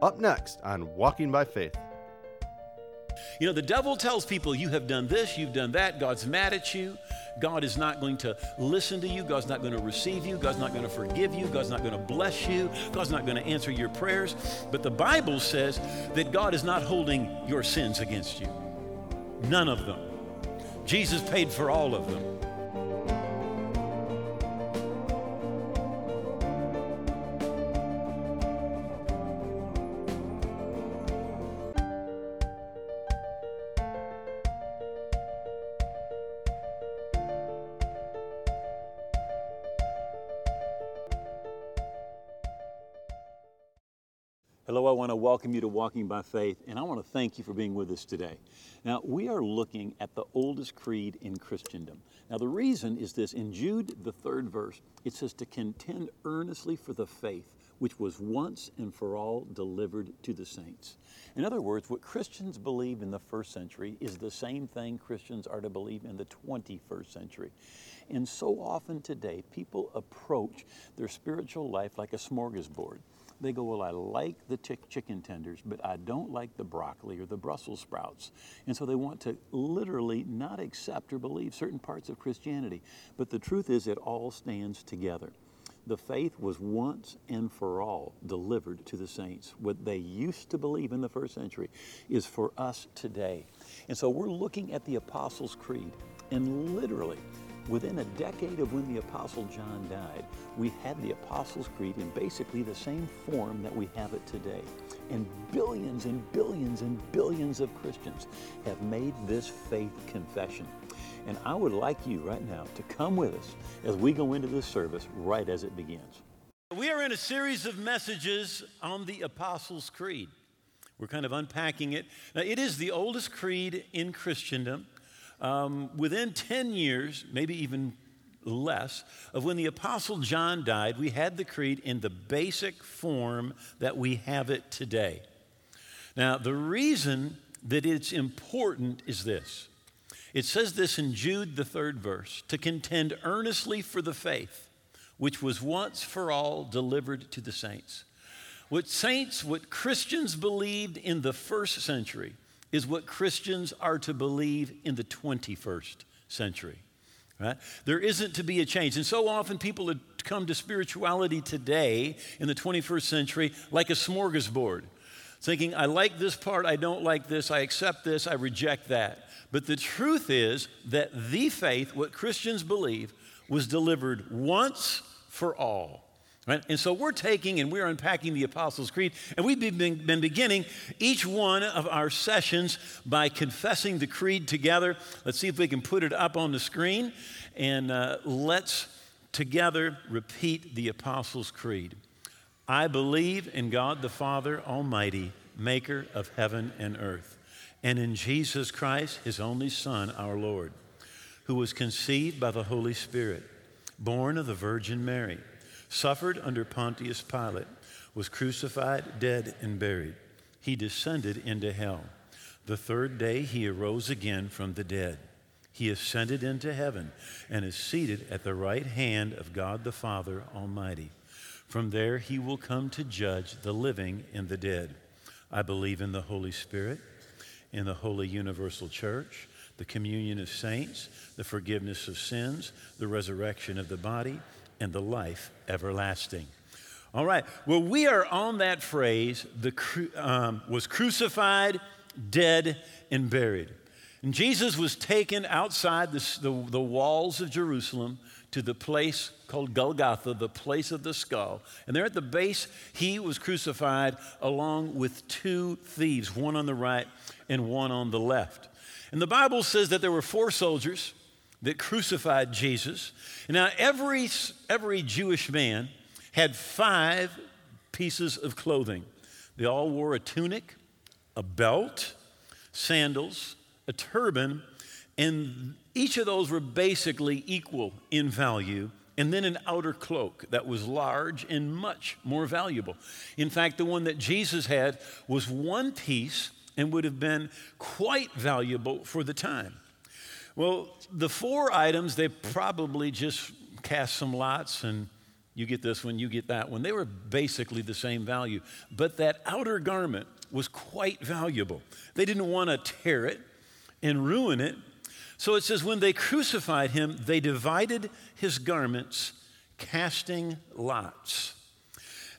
Up next on Walking by Faith. You know, the devil tells people, you have done this, you've done that, God's mad at you. God is not going to listen to you. God's not going to receive you. God's not going to forgive you. God's not going to bless you. God's not going to answer your prayers. But the Bible says that God is not holding your sins against you. None of them. Jesus paid for all of them. Welcome you to Walking by Faith, and I want to thank you for being with us today. Now, we are looking at the oldest creed in Christendom. Now, the reason is this in Jude, the third verse, it says to contend earnestly for the faith which was once and for all delivered to the saints. In other words, what Christians believe in the first century is the same thing Christians are to believe in the 21st century. And so often today, people approach their spiritual life like a smorgasbord. They go, Well, I like the chick- chicken tenders, but I don't like the broccoli or the Brussels sprouts. And so they want to literally not accept or believe certain parts of Christianity. But the truth is, it all stands together. The faith was once and for all delivered to the saints. What they used to believe in the first century is for us today. And so we're looking at the Apostles' Creed, and literally, Within a decade of when the Apostle John died, we had the Apostles' Creed in basically the same form that we have it today. And billions and billions and billions of Christians have made this faith confession. And I would like you right now to come with us as we go into this service right as it begins. We are in a series of messages on the Apostles' Creed. We're kind of unpacking it. Now, it is the oldest creed in Christendom um, within 10 years, maybe even less, of when the Apostle John died, we had the creed in the basic form that we have it today. Now, the reason that it's important is this it says this in Jude, the third verse to contend earnestly for the faith which was once for all delivered to the saints. What saints, what Christians believed in the first century, is what Christians are to believe in the 21st century. Right? There isn't to be a change. And so often people come to spirituality today in the 21st century like a smorgasbord, thinking, I like this part, I don't like this, I accept this, I reject that. But the truth is that the faith, what Christians believe, was delivered once for all. Right? And so we're taking and we're unpacking the Apostles' Creed, and we've been, been beginning each one of our sessions by confessing the Creed together. Let's see if we can put it up on the screen, and uh, let's together repeat the Apostles' Creed. I believe in God the Father Almighty, maker of heaven and earth, and in Jesus Christ, his only Son, our Lord, who was conceived by the Holy Spirit, born of the Virgin Mary suffered under Pontius Pilate, was crucified, dead, and buried. He descended into hell. The third day he arose again from the dead. He ascended into heaven and is seated at the right hand of God the Father Almighty. From there he will come to judge the living and the dead. I believe in the Holy Spirit, in the holy universal church, the communion of saints, the forgiveness of sins, the resurrection of the body and the life everlasting. All right, well, we are on that phrase, the, um, was crucified, dead, and buried. And Jesus was taken outside the, the, the, walls of Jerusalem to the place called Golgotha, the place of the skull. And there at the base, he was crucified along with two thieves, one on the right and one on the left. And the Bible says that there were four soldiers that crucified Jesus. Now, every, every Jewish man had five pieces of clothing. They all wore a tunic, a belt, sandals, a turban, and each of those were basically equal in value. And then an outer cloak that was large and much more valuable. In fact, the one that Jesus had was one piece and would have been quite valuable for the time. Well, the four items, they probably just cast some lots and You get this one, you get that one. They were basically the same value. But that outer garment was quite valuable. They didn't want to tear it and ruin it. So it says, when they crucified him, they divided his garments, casting lots.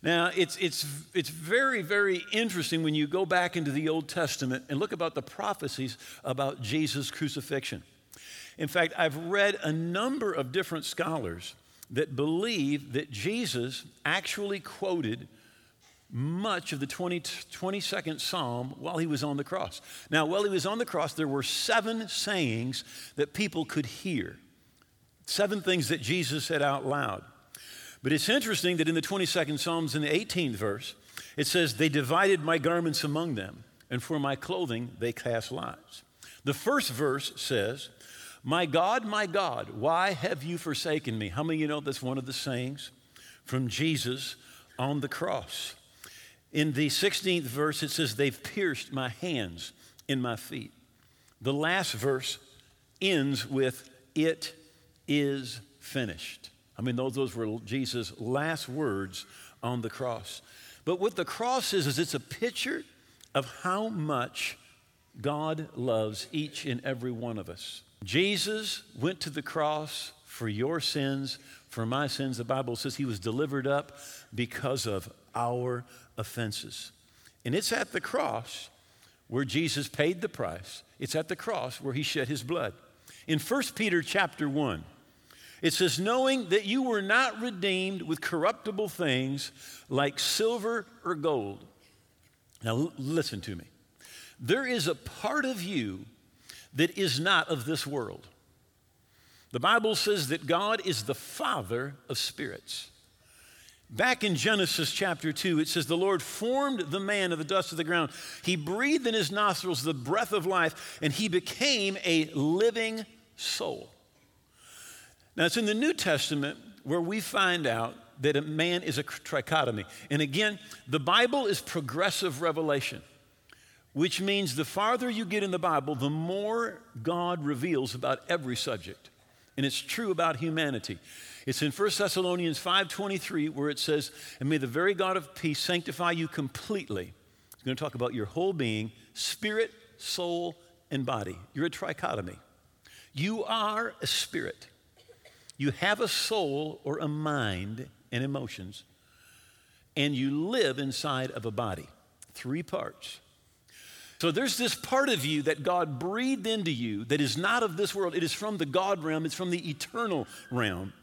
Now, it's, it's, it's very, very interesting when you go back into the Old Testament and look about the prophecies about Jesus' crucifixion. In fact, I've read a number of different scholars that believe that Jesus actually quoted much of the 20, 22nd Psalm while he was on the cross. Now, while he was on the cross, there were seven sayings that people could hear, seven things that Jesus said out loud. But it's interesting that in the 22nd Psalms, in the 18th verse, it says, They divided my garments among them, and for my clothing they cast lots. The first verse says, My God, my God, why have you forsaken me? How many of you know that's one of the sayings from Jesus on the cross? In the 16th verse, it says, They've pierced my hands and my feet. The last verse ends with, It is finished. I mean, those, those were Jesus' last words on the cross. But what the cross is, is it's a picture of how much God loves each and every one of us. Jesus went to the cross for your sins, for my sins. The Bible says he was delivered up because of our offenses. And it's at the cross where Jesus paid the price. It's at the cross where he shed his blood. In 1 Peter chapter 1, it says, knowing that you were not redeemed with corruptible things like silver or gold. Now, listen to me. There is a part of you that is not of this world. The Bible says that God is the Father of spirits. Back in Genesis chapter 2, it says, The Lord formed the man of the dust of the ground. He breathed in his nostrils the breath of life, and he became a living soul. Now, it's in the New Testament where we find out that a man is a trichotomy. And again, the Bible is progressive revelation, which means the farther you get in the Bible, the more God reveals about every subject. And it's true about humanity. It's in 1 Thessalonians 5:23 where it says, "And may the very God of peace sanctify you completely." It's going to talk about your whole being, spirit, soul, and body. You're a trichotomy. You are a spirit. You have a soul or a mind and emotions, and you live inside of a body. Three parts. So there's this part of you that God breathed into you that is not of this world. It is from the God realm, it's from the eternal realm.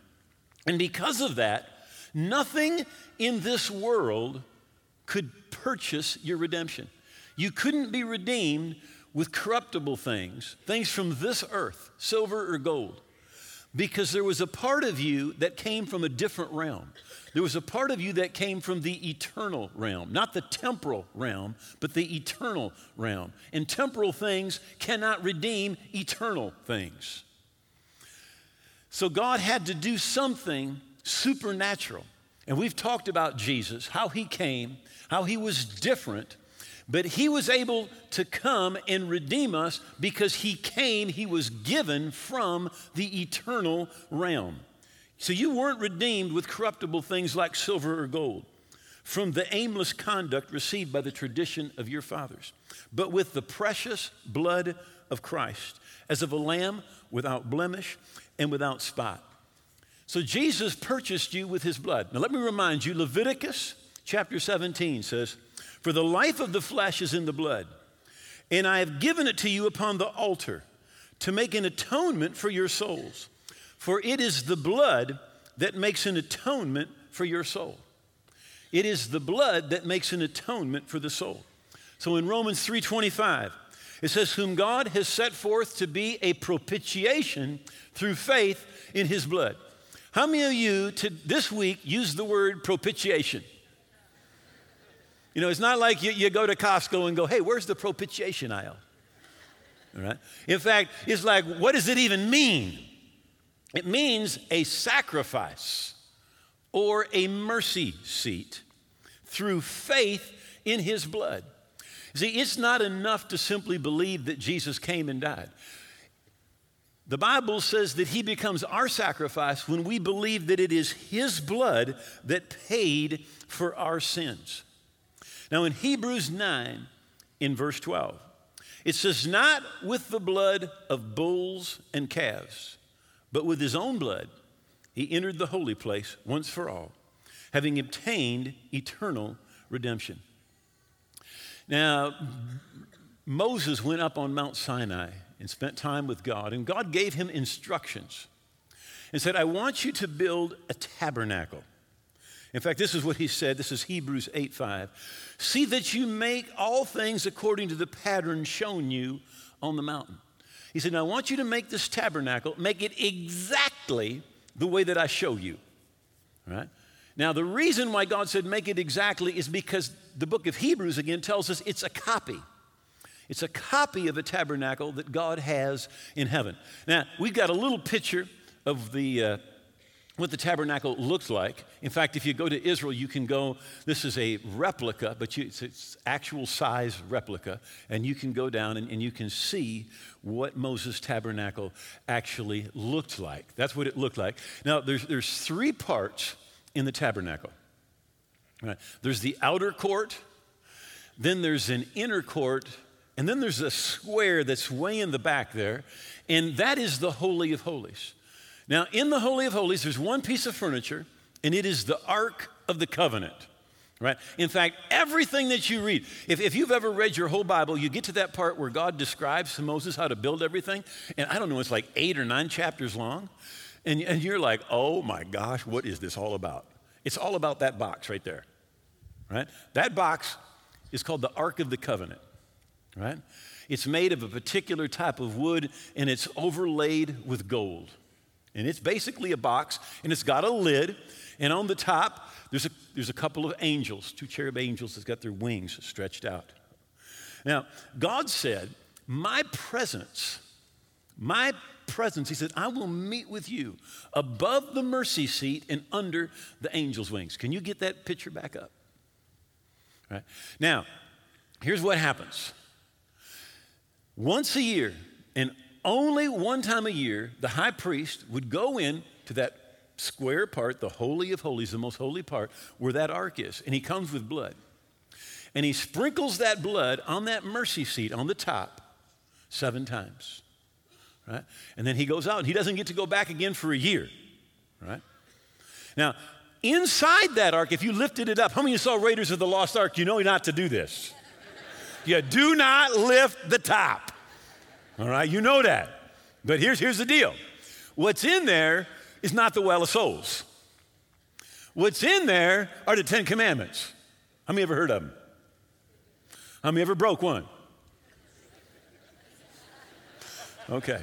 And because of that, nothing in this world could purchase your redemption. You couldn't be redeemed with corruptible things, things from this earth, silver or gold because there was a part of you that came from a different realm. There was a part of you that came from the eternal realm, not the temporal realm, but the eternal realm. And temporal things cannot redeem eternal things. So God had to do something supernatural. And we've talked about Jesus, how he came, how he was different but he was able to come and redeem us because he came, he was given from the eternal realm. So you weren't redeemed with corruptible things like silver or gold, from the aimless conduct received by the tradition of your fathers, but with the precious blood of Christ, as of a lamb without blemish and without spot. So Jesus purchased you with his blood. Now let me remind you Leviticus chapter 17 says, for the life of the flesh is in the blood, and I have given it to you upon the altar to make an atonement for your souls. For it is the blood that makes an atonement for your soul. It is the blood that makes an atonement for the soul. So in Romans 3:25, it says, Whom God has set forth to be a propitiation through faith in his blood. How many of you to, this week use the word propitiation? You know, it's not like you, you go to Costco and go, hey, where's the propitiation aisle? All right? In fact, it's like, what does it even mean? It means a sacrifice or a mercy seat through faith in his blood. See, it's not enough to simply believe that Jesus came and died. The Bible says that he becomes our sacrifice when we believe that it is his blood that paid for our sins. Now, in Hebrews 9, in verse 12, it says, Not with the blood of bulls and calves, but with his own blood, he entered the holy place once for all, having obtained eternal redemption. Now, Moses went up on Mount Sinai and spent time with God, and God gave him instructions and said, I want you to build a tabernacle. In fact, this is what he said. This is Hebrews 8 5. See that you make all things according to the pattern shown you on the mountain. He said, Now I want you to make this tabernacle, make it exactly the way that I show you. Right? Now, the reason why God said make it exactly is because the book of Hebrews again tells us it's a copy. It's a copy of a tabernacle that God has in heaven. Now, we've got a little picture of the. Uh, what the tabernacle looked like. In fact, if you go to Israel, you can go, this is a replica, but you, it's, it's, actual size replica, and you can go down and, and you can see what Moses' tabernacle actually looked like. That's what it looked like. Now, there's, there's three parts in the tabernacle. Right? There's the outer court, then there's an inner court, and then there's a square that's way in the back there, and that is the Holy of Holies. Now, in the Holy of Holies, there's one piece of furniture, and it is the Ark of the Covenant. Right? In fact, everything that you read, if, if you've ever read your whole Bible, you get to that part where God describes to Moses how to build everything, and I don't know, it's like eight or nine chapters long, and, and you're like, oh my gosh, what is this all about? It's all about that box right there. Right? That box is called the Ark of the Covenant right? It's made of a particular type of wood and it's overlaid with gold. And it's basically a box and it's got a lid. And on the top, there's a, there's a couple of angels, two cherub angels that's got their wings stretched out. Now, God said, My presence, my presence, He said, I will meet with you above the mercy seat and under the angel's wings. Can you get that picture back up? Right Now, here's what happens once a year, and only one time a year, the high priest would go in to that square part, the Holy of Holies, the most holy part, where that ark is. And he comes with blood. And he sprinkles that blood on that mercy seat on the top seven times. Right? And then he goes out and he doesn't get to go back again for a year. Right? Now, inside that ark, if you lifted it up, how many of you saw Raiders of the Lost Ark? You know not to do this. You do not lift the top. All right, you know that. But here's, here's the deal what's in there is not the well of souls. What's in there are the Ten Commandments. How many ever heard of them? How many ever broke one? Okay.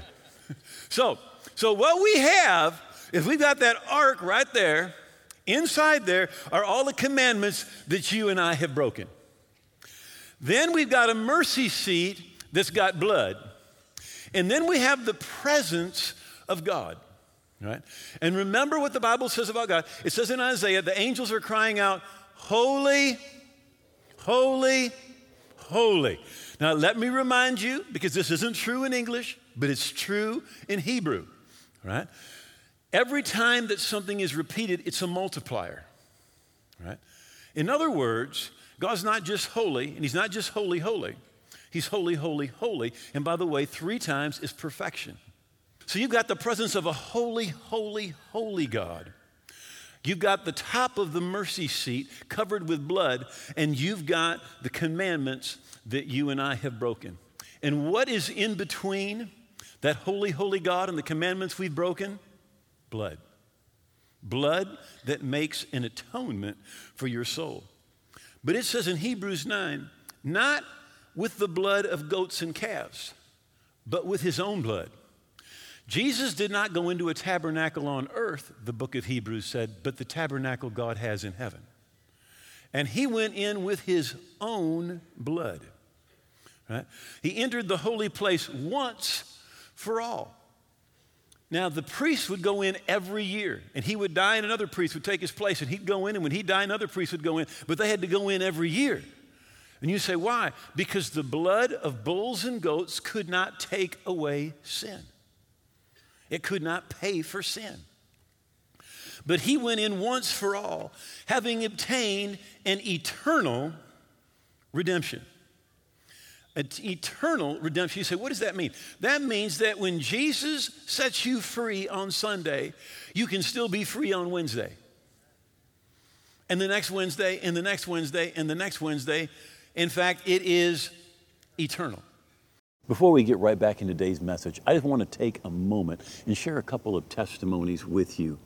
So, so what we have is we've got that ark right there. Inside there are all the commandments that you and I have broken. Then we've got a mercy seat that's got blood. And then we have the presence of God. Right? And remember what the Bible says about God. It says in Isaiah, the angels are crying out, Holy, holy, holy. Now, let me remind you, because this isn't true in English, but it's true in Hebrew, right? Every time that something is repeated, it's a multiplier, right? In other words, God's not just holy, and He's not just holy, holy. He's holy, holy, holy. And by the way, three times is perfection. So you've got the presence of a holy, holy, holy God. You've got the top of the mercy seat covered with blood, and you've got the commandments that you and I have broken. And what is in between that holy, holy God and the commandments we've broken? Blood. Blood that makes an atonement for your soul. But it says in Hebrews 9, not with the blood of goats and calves, but with his own blood. Jesus did not go into a tabernacle on earth, the book of Hebrews said, but the tabernacle God has in heaven. And he went in with his own blood. Right? He entered the holy place once for all. Now, the priest would go in every year, and he would die, and another priest would take his place, and he'd go in, and when he'd die, another priest would go in, but they had to go in every year. And you say, why? Because the blood of bulls and goats could not take away sin. it could not pay for sin. But he went in once for all, having obtained an eternal redemption. An eternal redemption. You say, what does that mean? That means that when Jesus sets you free on Sunday, you can still be free on Wednesday. And the next Wednesday, and the next Wednesday, and the next Wednesday. In fact, it is eternal. Before we get right back into today's message, I just want to take a moment and share a couple of testimonies with you.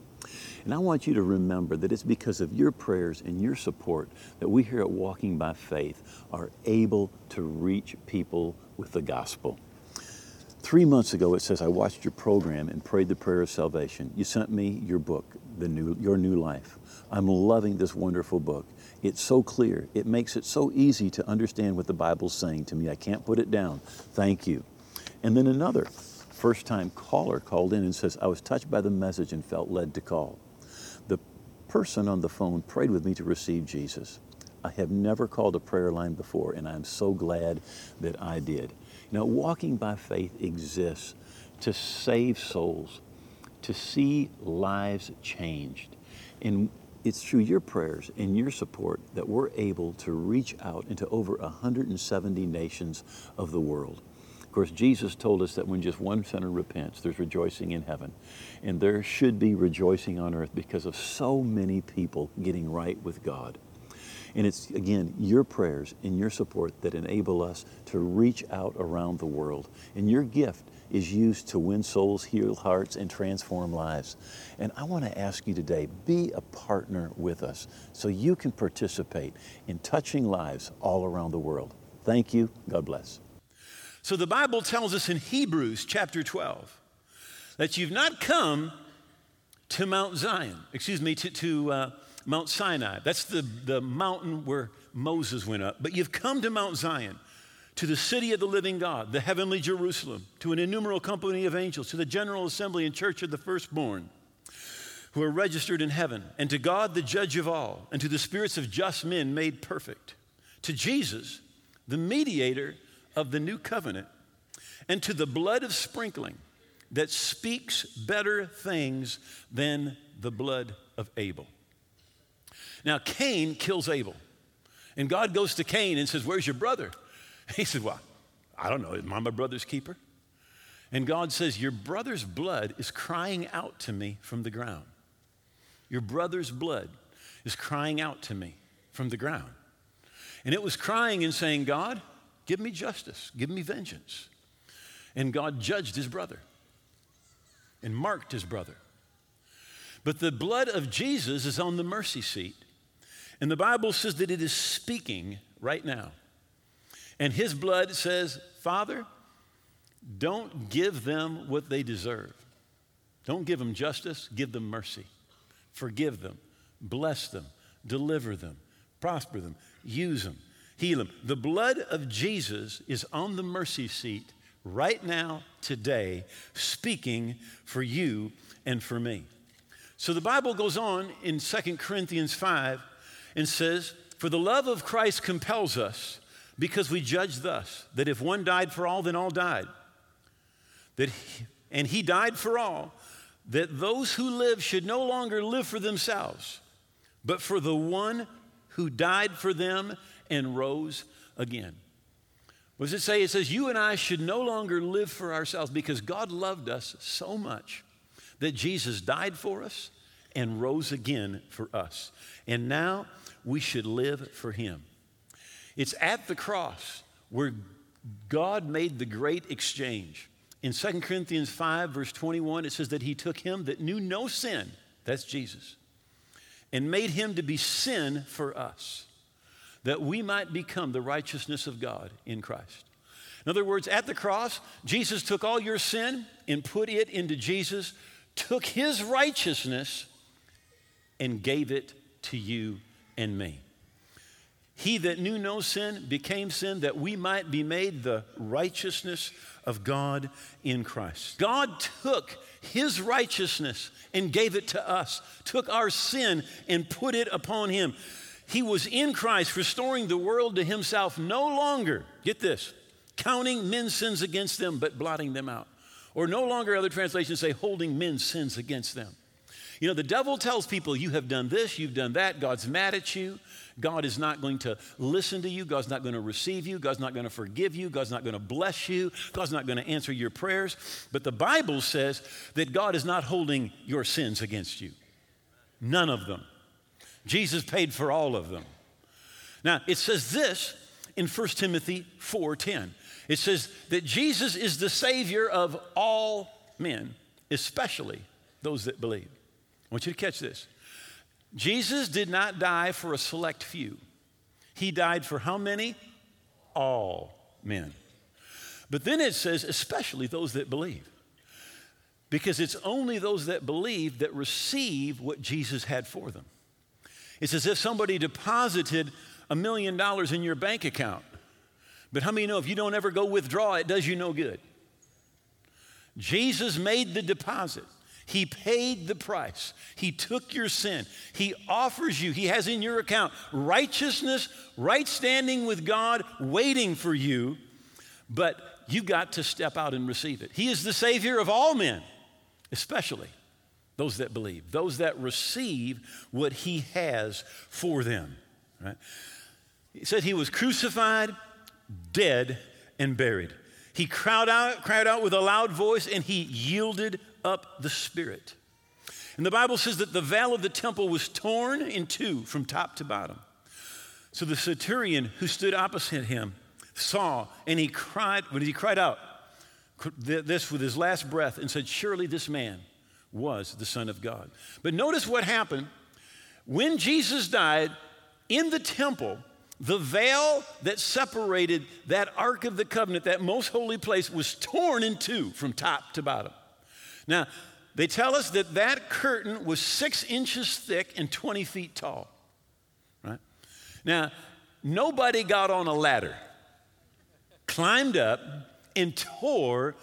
And I want you to remember that it's because of your prayers and your support that we here at Walking by Faith are able to reach people with the gospel. Three months ago, it says, I watched your program and prayed the prayer of salvation. You sent me your book, the new, Your New Life. I'm loving this wonderful book. It's so clear. It makes it so easy to understand what the Bible's saying to me. I can't put it down. Thank you. And then another first time caller called in and says, I was touched by the message and felt led to call. The person on the phone prayed with me to receive Jesus. I have never called a prayer line before, and I'm so glad that I did. Know, walking by faith exists to save souls, to see lives changed. And it's through your prayers and your support that we're able to reach out into over 170 nations of the world. Of course, Jesus told us that when just one sinner repents, there's rejoicing in heaven. And there should be rejoicing on earth because of so many people getting right with God. And it's, again, your prayers and your support that enable us to reach out around the world. And your gift is used to win souls, heal hearts, and transform lives. And I want to ask you today be a partner with us so you can participate in touching lives all around the world. Thank you. God bless. So the Bible tells us in Hebrews chapter 12 that you've not come to Mount Zion, excuse me, to, to uh, Mount Sinai. That's the, the mountain where Moses went up. But you've come to Mount Zion to the city of the living God, the heavenly Jerusalem, to an innumerable company of angels, to the general assembly and church of the firstborn who are registered in heaven, and to God, the judge of all, and to the spirits of just men made perfect, to Jesus, the mediator of the new covenant, and to the blood of sprinkling that speaks better things than the blood of Abel. Now, Cain kills Abel. And God goes to Cain and says, Where's your brother? He said, Well, I don't know. Am I my brother's keeper? And God says, Your brother's blood is crying out to me from the ground. Your brother's blood is crying out to me from the ground. And it was crying and saying, God, give me justice, give me vengeance. And God judged his brother and marked his brother. But the blood of Jesus is on the mercy seat. And the Bible says that it is speaking right now. And his blood says, Father, don't give them what they deserve. Don't give them justice, give them mercy. Forgive them, bless them, deliver them, prosper them, use them, heal them. The blood of Jesus is on the mercy seat right now, today, speaking for you and for me. So the Bible goes on in 2 Corinthians 5 and says, For the love of Christ compels us because we judge thus that if one died for all, then all died. That he, and he died for all, that those who live should no longer live for themselves, but for the one who died for them and rose again. What does it say? It says, You and I should no longer live for ourselves because God loved us so much that Jesus died for us and rose again for us. And now we should live for Him. It's at the cross where God made the great exchange. In 2 Corinthians 5, verse 21, it says that he took him that knew no sin, that's Jesus, and made him to be sin for us, that we might become the righteousness of God in Christ. In other words, at the cross, Jesus took all your sin and put it into Jesus, took his righteousness and gave it to you and me. He that knew no sin became sin that we might be made the righteousness of God in Christ. God took his righteousness and gave it to us, took our sin and put it upon him. He was in Christ, restoring the world to himself, no longer, get this, counting men's sins against them, but blotting them out. Or no longer, other translations say, holding men's sins against them. You know, the devil tells people, you have done this, you've done that, God's mad at you. God is not going to listen to you. God's not going to receive you. God's not going to forgive you. God's not going to bless you. God's not going to answer your prayers. But the Bible says that God is not holding your sins against you. None of them. Jesus paid for all of them. Now, it says this in 1 Timothy 4:10. It says that Jesus is the savior of all men, especially those that believe. I want you to catch this. Jesus did not die for a select few. He died for how many? All men. But then it says, especially those that believe. Because it's only those that believe that receive what Jesus had for them. It's as if somebody deposited a million dollars in your bank account. But how many know if you don't ever go withdraw, it does you no good? Jesus made the deposit. He paid the price. He took your sin. He offers you, He has in your account righteousness, right standing with God, waiting for you, but you got to step out and receive it. He is the Savior of all men, especially those that believe, those that receive what He has for them. Right? He said He was crucified, dead, and buried. He cried out, cried out with a loud voice and he yielded up the Spirit. And the Bible says that the veil of the temple was torn in two from top to bottom. So the centurion who stood opposite him saw and he cried, when he cried out this with his last breath and said, Surely this man was the Son of God. But notice what happened. When Jesus died in the temple, the veil that separated that Ark of the Covenant, that most holy place, was torn in two from top to bottom. Now, they tell us that that curtain was six inches thick and 20 feet tall. Right? Now, nobody got on a ladder, climbed up, and tore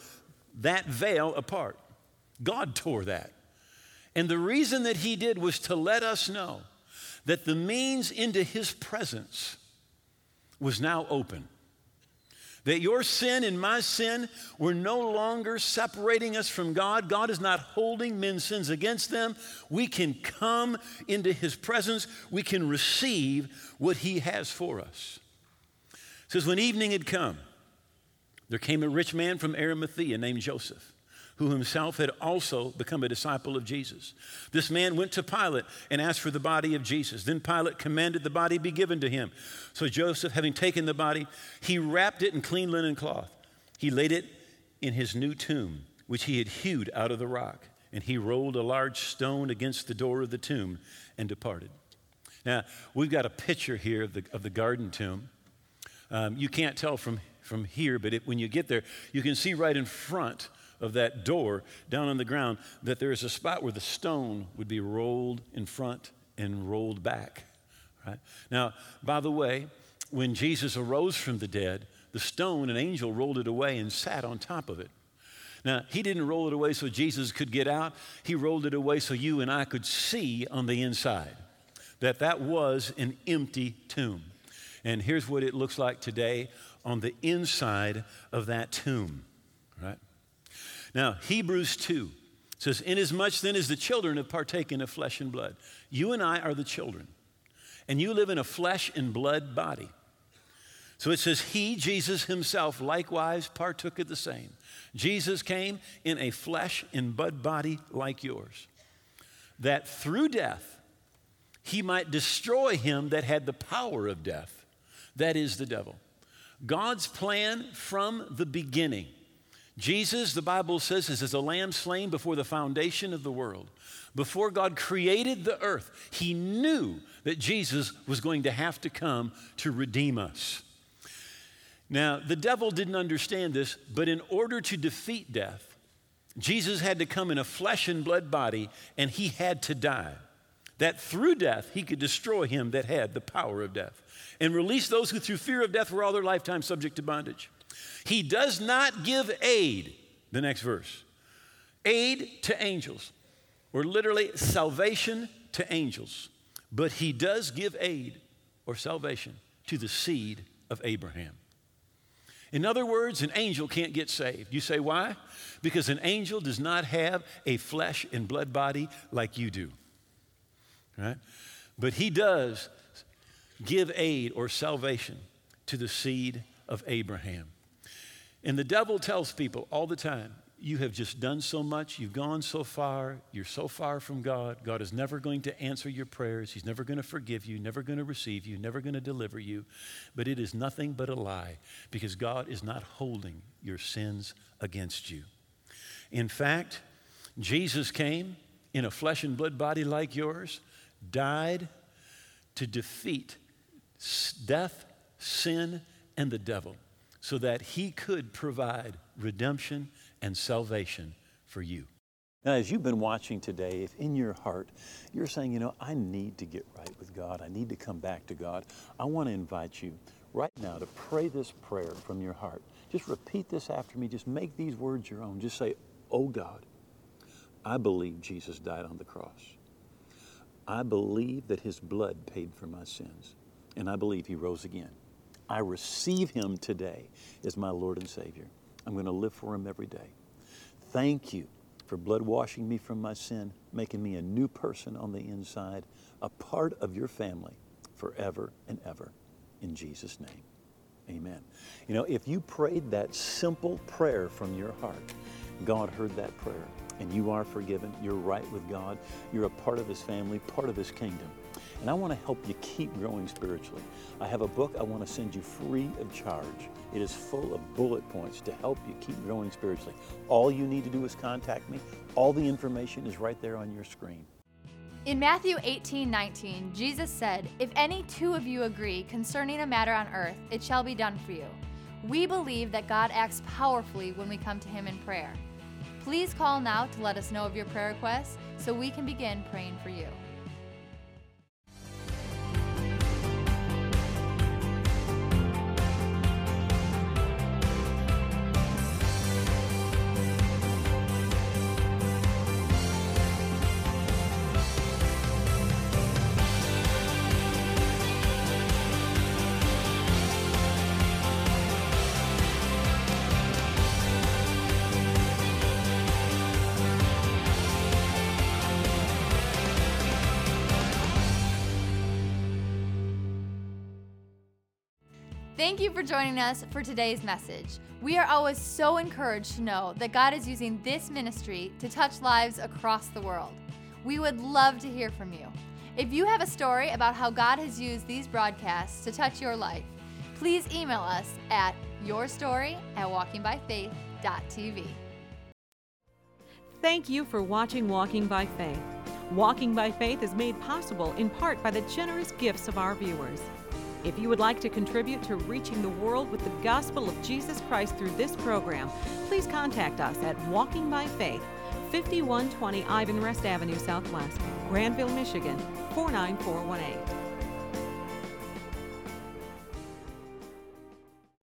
that veil apart. God tore that. And the reason that He did was to let us know that the means into His presence was now open. That your sin and my sin were no longer separating us from God. God is not holding men's sins against them. We can come into His presence. We can receive what He has for us. It says, When evening had come, there came a rich man from Arimathea named Joseph who himself had also become a disciple of Jesus. This man went to Pilate and asked for the body of Jesus. Then Pilate commanded the body be given to him. So Joseph, having taken the body, he wrapped it in clean linen cloth. He laid it in his new tomb, which he had hewed out of the rock. And he rolled a large stone against the door of the tomb and departed. Now, we've got a picture here of the, of the garden tomb. Um, you can't tell from, from here, but it, when you get there, you can see right in front of that door down on the ground that there is a spot where the stone would be rolled in front and rolled back. Right? Now, by the way, when Jesus arose from the dead, the stone, an angel rolled it away and sat on top of it. Now, he didn't roll it away so Jesus could get out. He rolled it away so you and I could see on the inside that that was an empty tomb. And here's what it looks like today on the inside of that tomb? Now, Hebrews 2 says, Inasmuch then as the children have partaken of flesh and blood, you and I are the children, and you live in a flesh and blood body. So it says, He, Jesus himself, likewise partook of the same. Jesus came in a flesh and blood body like yours, that through death he might destroy him that had the power of death, that is the devil. God's plan from the beginning Jesus, the Bible says, is as a lamb slain before the foundation of the world. Before God created the earth, He knew that Jesus was going to have to come to redeem us. Now, the devil didn't understand this, but in order to defeat death, Jesus had to come in a flesh and blood body, and He had to die. That through death, He could destroy him that had the power of death and release those who, through fear of death, were all their lifetime subject to bondage. He does not give aid, the next verse, aid to angels, or literally salvation to angels, but he does give aid or salvation to the seed of Abraham. In other words, an angel can't get saved. You say why? Because an angel does not have a flesh and blood body like you do. Right? But he does give aid or salvation to the seed of Abraham. And the devil tells people all the time, you have just done so much, you've gone so far, you're so far from God. God is never going to answer your prayers, He's never going to forgive you, never going to receive you, never going to deliver you. But it is nothing but a lie because God is not holding your sins against you. In fact, Jesus came in a flesh and blood body like yours, died to defeat death, sin, and the devil so that he could provide redemption and salvation for you. Now, as you've been watching today, if in your heart you're saying, you know, I need to get right with God, I need to come back to God, I want to invite you right now to pray this prayer from your heart. Just repeat this after me. Just make these words your own. Just say, Oh God, I believe Jesus died on the cross. I believe that his blood paid for my sins, and I believe he rose again. I receive him today as my Lord and Savior. I'm going to live for Him every day. Thank you for blood washing me from my sin, making me a new person on the inside, a part of your family forever and ever. In Jesus' name, amen. You know, if you prayed that simple prayer from your heart, God heard that prayer and you are forgiven. You're right with God. You're a part of His family, part of His kingdom. And I want to help you keep growing spiritually. I have a book I want to send you free of charge. It is full of bullet points to help you keep growing spiritually. All you need to do is contact me. All the information is right there on your screen. In Matthew 18 19, Jesus said, If any two of you agree concerning a matter on earth, it shall be done for you. We believe that God acts powerfully when we come to Him in prayer. Please call now to let us know of your prayer requests so we can begin praying for you. Thank you for joining us for today's message. We are always so encouraged to know that God is using this ministry to touch lives across the world. We would love to hear from you. If you have a story about how God has used these broadcasts to touch your life, please email us at yourstory at walkingbyfaith.tv. Thank you for watching Walking by Faith. Walking by Faith is made possible in part by the generous gifts of our viewers. If you would like to contribute to reaching the world with the gospel of Jesus Christ through this program, please contact us at Walking by Faith, 5120 Ivanrest Avenue Southwest, Grandville, Michigan, 49418.